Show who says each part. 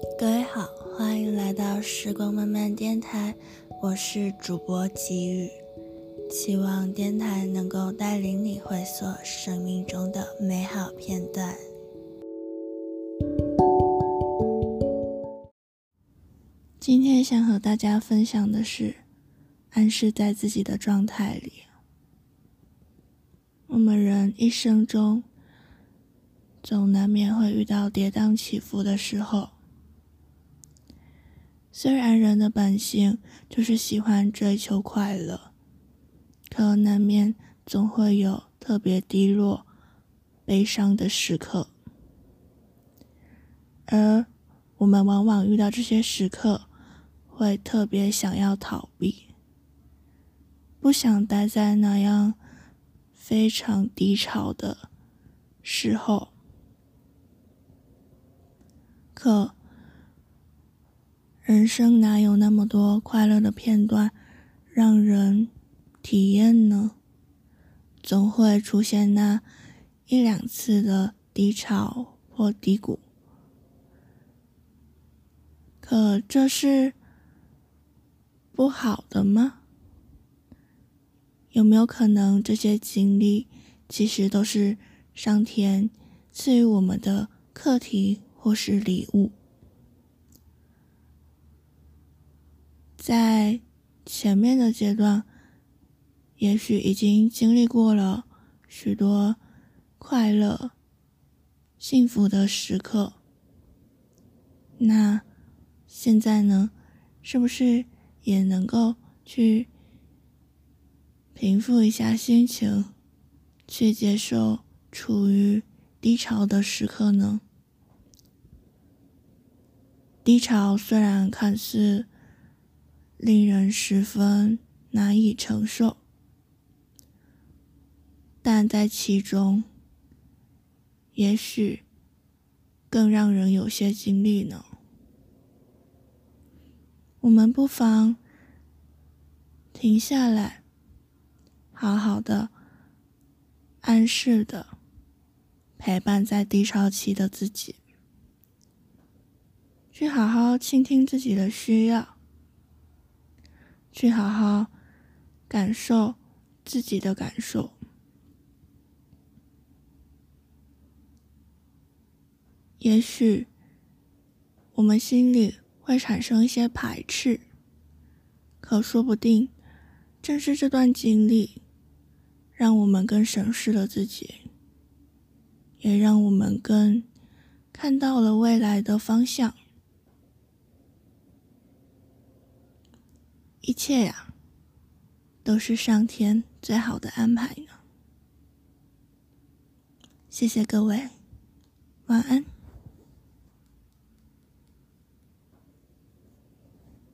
Speaker 1: 各位好，欢迎来到时光漫漫电台，我是主播吉宇，希望电台能够带领你回溯生命中的美好片段。今天想和大家分享的是，安适在自己的状态里。我们人一生中，总难免会遇到跌宕起伏的时候。虽然人的本性就是喜欢追求快乐，可难免总会有特别低落、悲伤的时刻，而我们往往遇到这些时刻，会特别想要逃避，不想待在那样非常低潮的时候，可。人生哪有那么多快乐的片段让人体验呢？总会出现那一两次的低潮或低谷。可这是不好的吗？有没有可能这些经历其实都是上天赐予我们的课题或是礼物？在前面的阶段，也许已经经历过了许多快乐、幸福的时刻。那现在呢？是不是也能够去平复一下心情，去接受处于低潮的时刻呢？低潮虽然看似……令人十分难以承受，但在其中，也许更让人有些经历呢。我们不妨停下来，好好的、安适的陪伴在低潮期的自己，去好好倾听自己的需要。去好好感受自己的感受。也许我们心里会产生一些排斥，可说不定正是这段经历，让我们更审视了自己，也让我们更看到了未来的方向。一切呀，都是上天最好的安排呢。谢谢各位，晚安。